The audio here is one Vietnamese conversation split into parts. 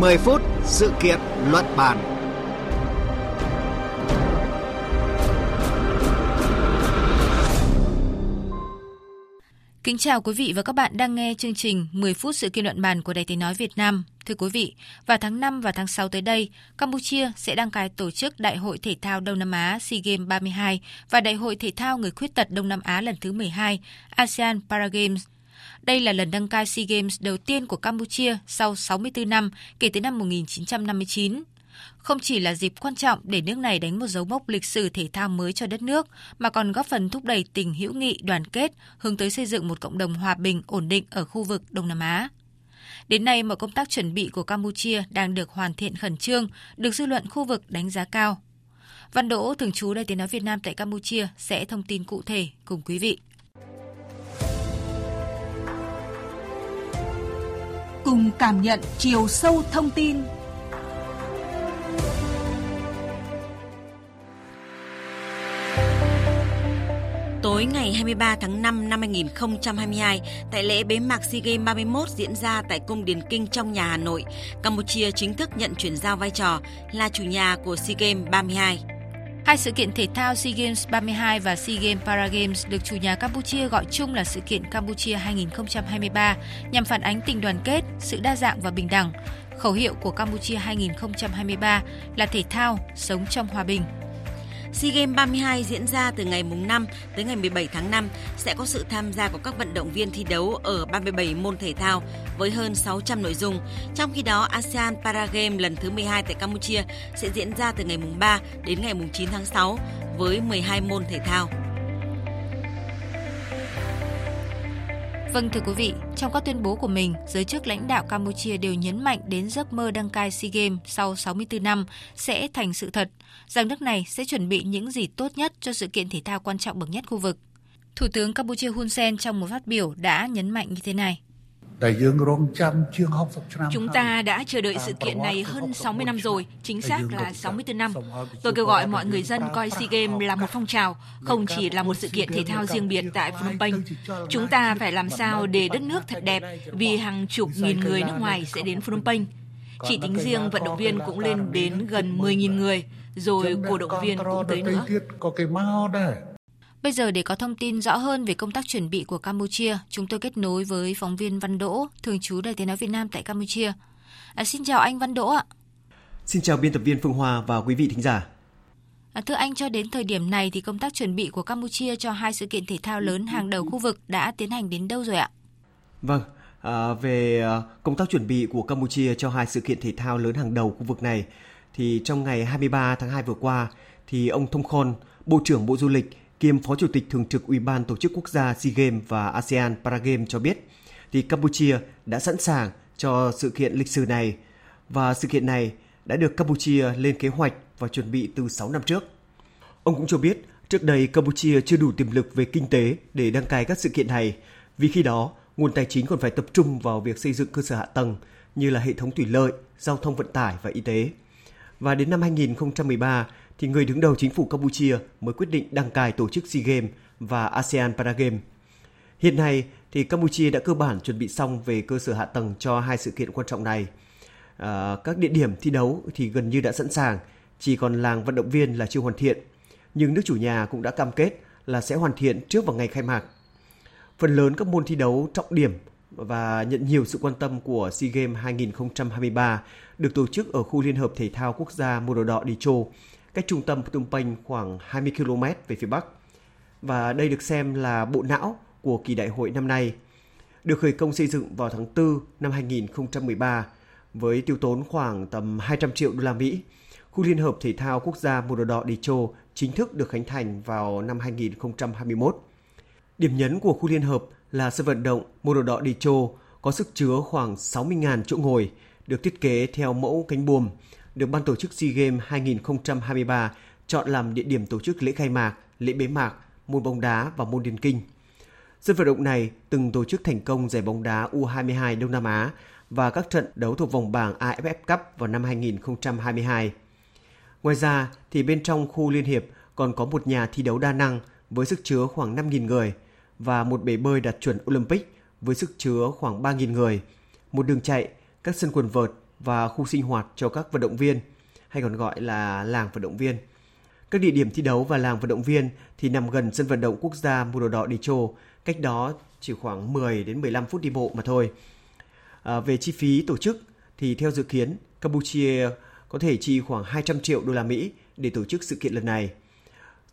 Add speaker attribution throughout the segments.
Speaker 1: 10 phút sự kiện luận bàn.
Speaker 2: Kính chào quý vị và các bạn đang nghe chương trình 10 phút sự kiện luận bàn của Đài Tiếng Nói Việt Nam. Thưa quý vị, vào tháng 5 và tháng 6 tới đây, Campuchia sẽ đăng cai tổ chức Đại hội Thể thao Đông Nam Á SEA Games 32 và Đại hội Thể thao Người Khuyết tật Đông Nam Á lần thứ 12 ASEAN Paragames đây là lần đăng cai SEA Games đầu tiên của Campuchia sau 64 năm kể từ năm 1959. Không chỉ là dịp quan trọng để nước này đánh một dấu mốc lịch sử thể thao mới cho đất nước, mà còn góp phần thúc đẩy tình hữu nghị đoàn kết, hướng tới xây dựng một cộng đồng hòa bình, ổn định ở khu vực Đông Nam Á. Đến nay, mọi công tác chuẩn bị của Campuchia đang được hoàn thiện khẩn trương, được dư luận khu vực đánh giá cao. Văn Đỗ, thường trú Đại tiếng nói Việt Nam tại Campuchia sẽ thông tin cụ thể cùng quý vị.
Speaker 3: Cùng cảm nhận chiều sâu thông tin.
Speaker 4: Tối ngày 23 tháng 5 năm 2022, tại lễ bế mạc SEA Games 31 diễn ra tại Cung Điền Kinh trong nhà Hà Nội, Campuchia chính thức nhận chuyển giao vai trò là chủ nhà của SEA Games 32.
Speaker 2: Hai sự kiện thể thao SEA Games 32 và SEA Games Paragames được chủ nhà Campuchia gọi chung là sự kiện Campuchia 2023 nhằm phản ánh tình đoàn kết, sự đa dạng và bình đẳng. Khẩu hiệu của Campuchia 2023 là thể thao, sống trong hòa bình.
Speaker 4: SEA Games 32 diễn ra từ ngày mùng 5 tới ngày 17 tháng 5 sẽ có sự tham gia của các vận động viên thi đấu ở 37 môn thể thao với hơn 600 nội dung. Trong khi đó, ASEAN Para Games lần thứ 12 tại Campuchia sẽ diễn ra từ ngày mùng 3 đến ngày mùng 9 tháng 6 với 12 môn thể thao.
Speaker 2: Vâng thưa quý vị, trong các tuyên bố của mình, giới chức lãnh đạo Campuchia đều nhấn mạnh đến giấc mơ đăng cai SEA Games sau 64 năm sẽ thành sự thật, rằng nước này sẽ chuẩn bị những gì tốt nhất cho sự kiện thể thao quan trọng bậc nhất khu vực. Thủ tướng Campuchia Hun Sen trong một phát biểu đã nhấn mạnh như thế này.
Speaker 5: Chúng ta đã chờ đợi sự kiện này hơn 60 năm rồi, chính xác là 64 năm. Tôi kêu gọi mọi người dân coi SEA Games là một phong trào, không chỉ là một sự kiện thể thao riêng biệt tại Phnom Penh. Chúng ta phải làm sao để đất nước thật đẹp vì hàng chục nghìn người nước ngoài sẽ đến Phnom Penh. Chỉ tính riêng vận động viên cũng lên đến gần 10.000 người, rồi cổ động viên cũng tới nữa.
Speaker 2: Bây giờ để có thông tin rõ hơn về công tác chuẩn bị của Campuchia, chúng tôi kết nối với phóng viên Văn Đỗ, thường trú Đài Tiếng nói Việt Nam tại Campuchia. À, xin chào anh Văn Đỗ ạ.
Speaker 6: Xin chào biên tập viên Phương Hoa và quý vị thính giả.
Speaker 2: À, thưa anh, cho đến thời điểm này thì công tác chuẩn bị của Campuchia cho hai sự kiện thể thao lớn hàng đầu khu vực đã tiến hành đến đâu rồi ạ?
Speaker 6: Vâng, à, về à, công tác chuẩn bị của Campuchia cho hai sự kiện thể thao lớn hàng đầu khu vực này thì trong ngày 23 tháng 2 vừa qua thì ông Thông Khon, Bộ trưởng Bộ Du lịch kiêm Phó Chủ tịch Thường trực Ủy ban Tổ chức Quốc gia SEA Games và ASEAN Paragame cho biết, thì Campuchia đã sẵn sàng cho sự kiện lịch sử này và sự kiện này đã được Campuchia lên kế hoạch và chuẩn bị từ 6 năm trước. Ông cũng cho biết, trước đây Campuchia chưa đủ tiềm lực về kinh tế để đăng cai các sự kiện này, vì khi đó nguồn tài chính còn phải tập trung vào việc xây dựng cơ sở hạ tầng như là hệ thống thủy lợi, giao thông vận tải và y tế. Và đến năm 2013 thì người đứng đầu chính phủ Campuchia mới quyết định đăng cai tổ chức SEA Games và ASEAN Paragames. Hiện nay thì Campuchia đã cơ bản chuẩn bị xong về cơ sở hạ tầng cho hai sự kiện quan trọng này. À, các địa điểm thi đấu thì gần như đã sẵn sàng, chỉ còn làng vận động viên là chưa hoàn thiện. Nhưng nước chủ nhà cũng đã cam kết là sẽ hoàn thiện trước vào ngày khai mạc. Phần lớn các môn thi đấu trọng điểm và nhận nhiều sự quan tâm của SEA Games 2023 được tổ chức ở khu Liên hợp Thể thao Quốc gia Mô Đỏ Đỏ Đi Châu, cách trung tâm Phnom Penh khoảng 20 km về phía Bắc. Và đây được xem là bộ não của kỳ đại hội năm nay. Được khởi công xây dựng vào tháng 4 năm 2013 với tiêu tốn khoảng tầm 200 triệu đô la Mỹ. Khu Liên hợp Thể thao Quốc gia Mô Dicho Đi Châu chính thức được khánh thành vào năm 2021. Điểm nhấn của khu liên hợp là sân vận động Mô Dicho Đi Châu có sức chứa khoảng 60.000 chỗ ngồi, được thiết kế theo mẫu cánh buồm, được ban tổ chức SEA Games 2023 chọn làm địa điểm tổ chức lễ khai mạc, lễ bế mạc, môn bóng đá và môn điền kinh. Sân vận động này từng tổ chức thành công giải bóng đá U22 Đông Nam Á và các trận đấu thuộc vòng bảng AFF Cup vào năm 2022. Ngoài ra thì bên trong khu liên hiệp còn có một nhà thi đấu đa năng với sức chứa khoảng 5.000 người và một bể bơi đạt chuẩn Olympic với sức chứa khoảng 3.000 người, một đường chạy, các sân quần vợt và khu sinh hoạt cho các vận động viên, hay còn gọi là làng vận động viên. Các địa điểm thi đấu và làng vận động viên thì nằm gần sân vận động quốc gia Mùa Đỏ Đi Chô, cách đó chỉ khoảng 10 đến 15 phút đi bộ mà thôi. À, về chi phí tổ chức thì theo dự kiến Campuchia có thể chi khoảng 200 triệu đô la Mỹ để tổ chức sự kiện lần này.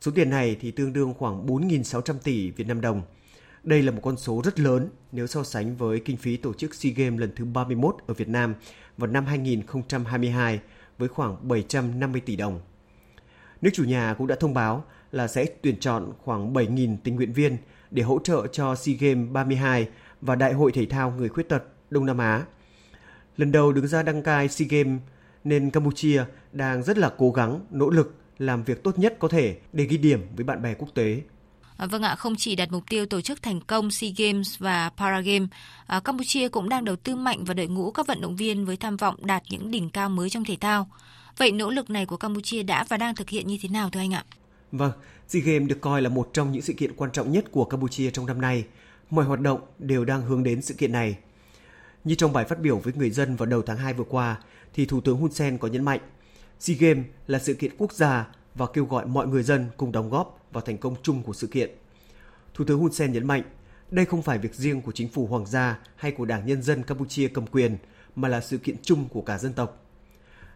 Speaker 6: Số tiền này thì tương đương khoảng 4.600 tỷ Việt Nam đồng. Đây là một con số rất lớn nếu so sánh với kinh phí tổ chức SEA Games lần thứ 31 ở Việt Nam vào năm 2022 với khoảng 750 tỷ đồng. Nước chủ nhà cũng đã thông báo là sẽ tuyển chọn khoảng 7.000 tình nguyện viên để hỗ trợ cho SEA Games 32 và Đại hội Thể thao Người Khuyết tật Đông Nam Á. Lần đầu đứng ra đăng cai SEA Games nên Campuchia đang rất là cố gắng, nỗ lực làm việc tốt nhất có thể để ghi điểm với bạn bè quốc tế.
Speaker 2: À, vâng ạ, không chỉ đặt mục tiêu tổ chức thành công SEA Games và Paragames, à, Campuchia cũng đang đầu tư mạnh vào đội ngũ các vận động viên với tham vọng đạt những đỉnh cao mới trong thể thao. Vậy nỗ lực này của Campuchia đã và đang thực hiện như thế nào thưa anh ạ?
Speaker 6: Vâng, SEA Games được coi là một trong những sự kiện quan trọng nhất của Campuchia trong năm nay. Mọi hoạt động đều đang hướng đến sự kiện này. Như trong bài phát biểu với người dân vào đầu tháng 2 vừa qua, thì Thủ tướng Hun Sen có nhấn mạnh SEA Games là sự kiện quốc gia và kêu gọi mọi người dân cùng đóng góp vào thành công chung của sự kiện. Thủ tướng Hun Sen nhấn mạnh, đây không phải việc riêng của chính phủ hoàng gia hay của Đảng Nhân dân Campuchia cầm quyền, mà là sự kiện chung của cả dân tộc.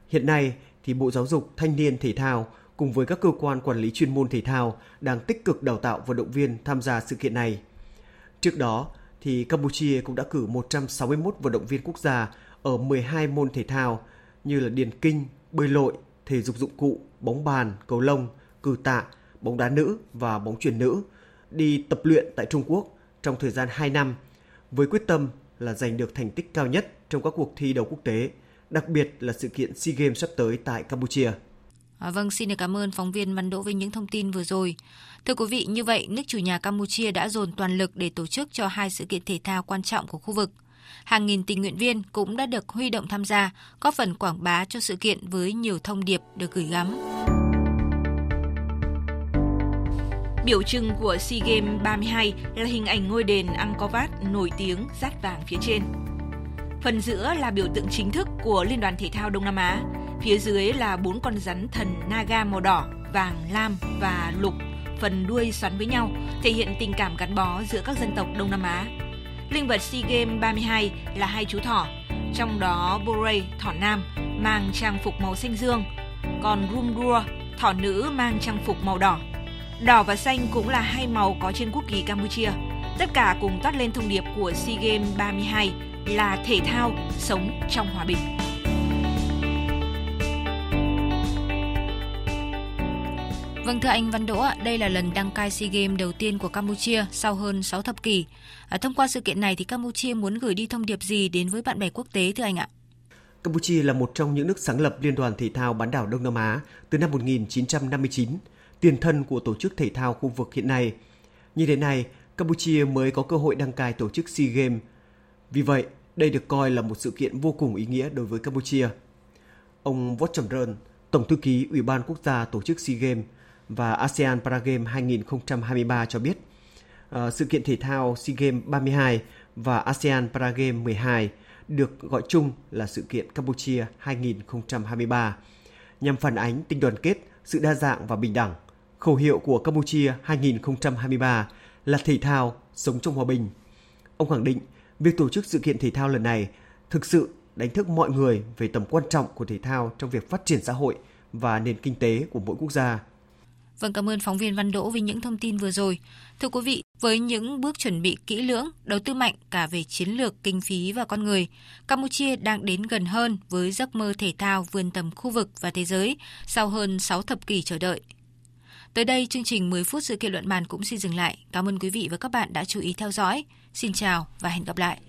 Speaker 6: Hiện nay thì Bộ Giáo dục, Thanh niên, Thể thao cùng với các cơ quan quản lý chuyên môn thể thao đang tích cực đào tạo vận động viên tham gia sự kiện này. Trước đó thì Campuchia cũng đã cử 161 vận động viên quốc gia ở 12 môn thể thao như là điền kinh, bơi lội, thể dục dụng cụ, bóng bàn, cầu lông, cử tạ, bóng đá nữ và bóng chuyền nữ đi tập luyện tại Trung Quốc trong thời gian 2 năm với quyết tâm là giành được thành tích cao nhất trong các cuộc thi đấu quốc tế, đặc biệt là sự kiện SEA Games sắp tới tại Campuchia.
Speaker 2: À, vâng, xin được cảm ơn phóng viên Văn Đỗ với những thông tin vừa rồi. Thưa quý vị, như vậy, nước chủ nhà Campuchia đã dồn toàn lực để tổ chức cho hai sự kiện thể thao quan trọng của khu vực. Hàng nghìn tình nguyện viên cũng đã được huy động tham gia, góp phần quảng bá cho sự kiện với nhiều thông điệp được gửi gắm.
Speaker 5: Biểu trưng của SEA Games 32 là hình ảnh ngôi đền Angkor Wat nổi tiếng rát vàng phía trên. Phần giữa là biểu tượng chính thức của Liên đoàn Thể thao Đông Nam Á. Phía dưới là bốn con rắn thần Naga màu đỏ, vàng, lam và lục, phần đuôi xoắn với nhau, thể hiện tình cảm gắn bó giữa các dân tộc Đông Nam Á. Linh vật SEA Games 32 là hai chú thỏ, trong đó Borei, thỏ nam, mang trang phục màu xanh dương, còn Rumrua, thỏ nữ mang trang phục màu đỏ. Đỏ và xanh cũng là hai màu có trên quốc kỳ Campuchia. Tất cả cùng toát lên thông điệp của SEA Games 32 là thể thao sống trong hòa bình.
Speaker 2: Vâng thưa anh Văn Đỗ, đây là lần đăng cai SEA Games đầu tiên của Campuchia sau hơn 6 thập kỷ. À, thông qua sự kiện này thì Campuchia muốn gửi đi thông điệp gì đến với bạn bè quốc tế thưa anh ạ?
Speaker 6: Campuchia là một trong những nước sáng lập Liên đoàn Thể thao bán đảo Đông Nam Á từ năm 1959, tiền thân của tổ chức thể thao khu vực hiện nay. Như thế này, Campuchia mới có cơ hội đăng cai tổ chức SEA Games. Vì vậy, đây được coi là một sự kiện vô cùng ý nghĩa đối với Campuchia. Ông Võ Trầm Rơn, Tổng thư ký Ủy ban Quốc gia tổ chức SEA Games và ASEAN Paragame 2023 cho biết, ờ, sự kiện thể thao SEA Games 32 và ASEAN Paragame 12 được gọi chung là sự kiện Campuchia 2023 nhằm phản ánh tinh đoàn kết, sự đa dạng và bình đẳng. Khẩu hiệu của Campuchia 2023 là thể thao sống trong hòa bình. Ông khẳng định việc tổ chức sự kiện thể thao lần này thực sự đánh thức mọi người về tầm quan trọng của thể thao trong việc phát triển xã hội và nền kinh tế của mỗi quốc gia.
Speaker 2: Vâng, cảm ơn phóng viên Văn Đỗ vì những thông tin vừa rồi. Thưa quý vị, với những bước chuẩn bị kỹ lưỡng, đầu tư mạnh cả về chiến lược, kinh phí và con người, Campuchia đang đến gần hơn với giấc mơ thể thao vươn tầm khu vực và thế giới sau hơn 6 thập kỷ chờ đợi. Tới đây, chương trình 10 phút sự kiện luận bàn cũng xin dừng lại. Cảm ơn quý vị và các bạn đã chú ý theo dõi. Xin chào và hẹn gặp lại.